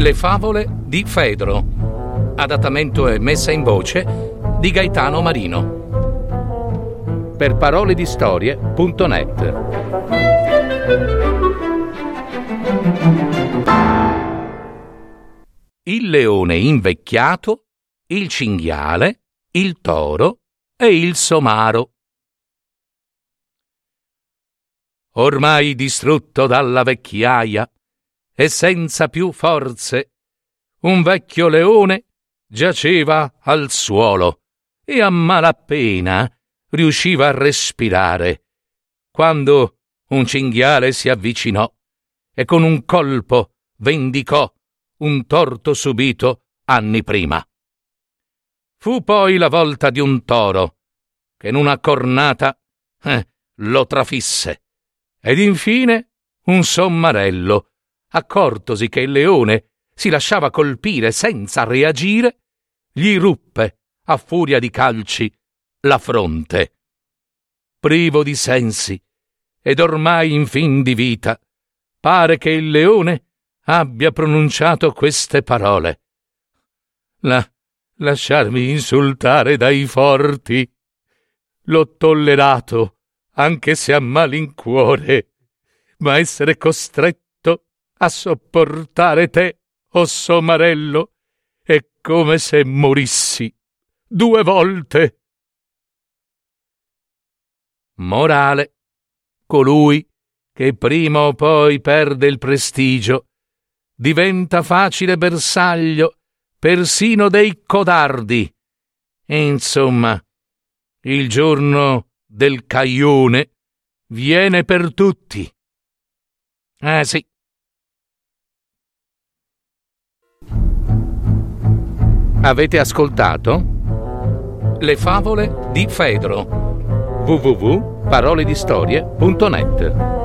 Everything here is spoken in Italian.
Le favole di Fedro. Adattamento e messa in voce di Gaetano Marino. Per parole di storie.net. Il leone invecchiato, il cinghiale, il toro e il somaro. Ormai distrutto dalla vecchiaia, e senza più forze. Un vecchio leone giaceva al suolo e a malapena riusciva a respirare, quando un cinghiale si avvicinò e con un colpo vendicò un torto subito anni prima. Fu poi la volta di un toro, che in una cornata eh, lo trafisse, ed infine un sommarello accortosi che il leone si lasciava colpire senza reagire, gli ruppe, a furia di calci, la fronte. Privo di sensi ed ormai in fin di vita, pare che il leone abbia pronunciato queste parole. La lasciarmi insultare dai forti. L'ho tollerato, anche se a malincuore, ma essere costretto a sopportare te, o oh somarello, è come se morissi due volte. Morale. Colui che prima o poi perde il prestigio diventa facile bersaglio persino dei codardi. Insomma, il giorno del caglione viene per tutti. Ah sì, Avete ascoltato? Le favole di Fedro www.paroledistorie.net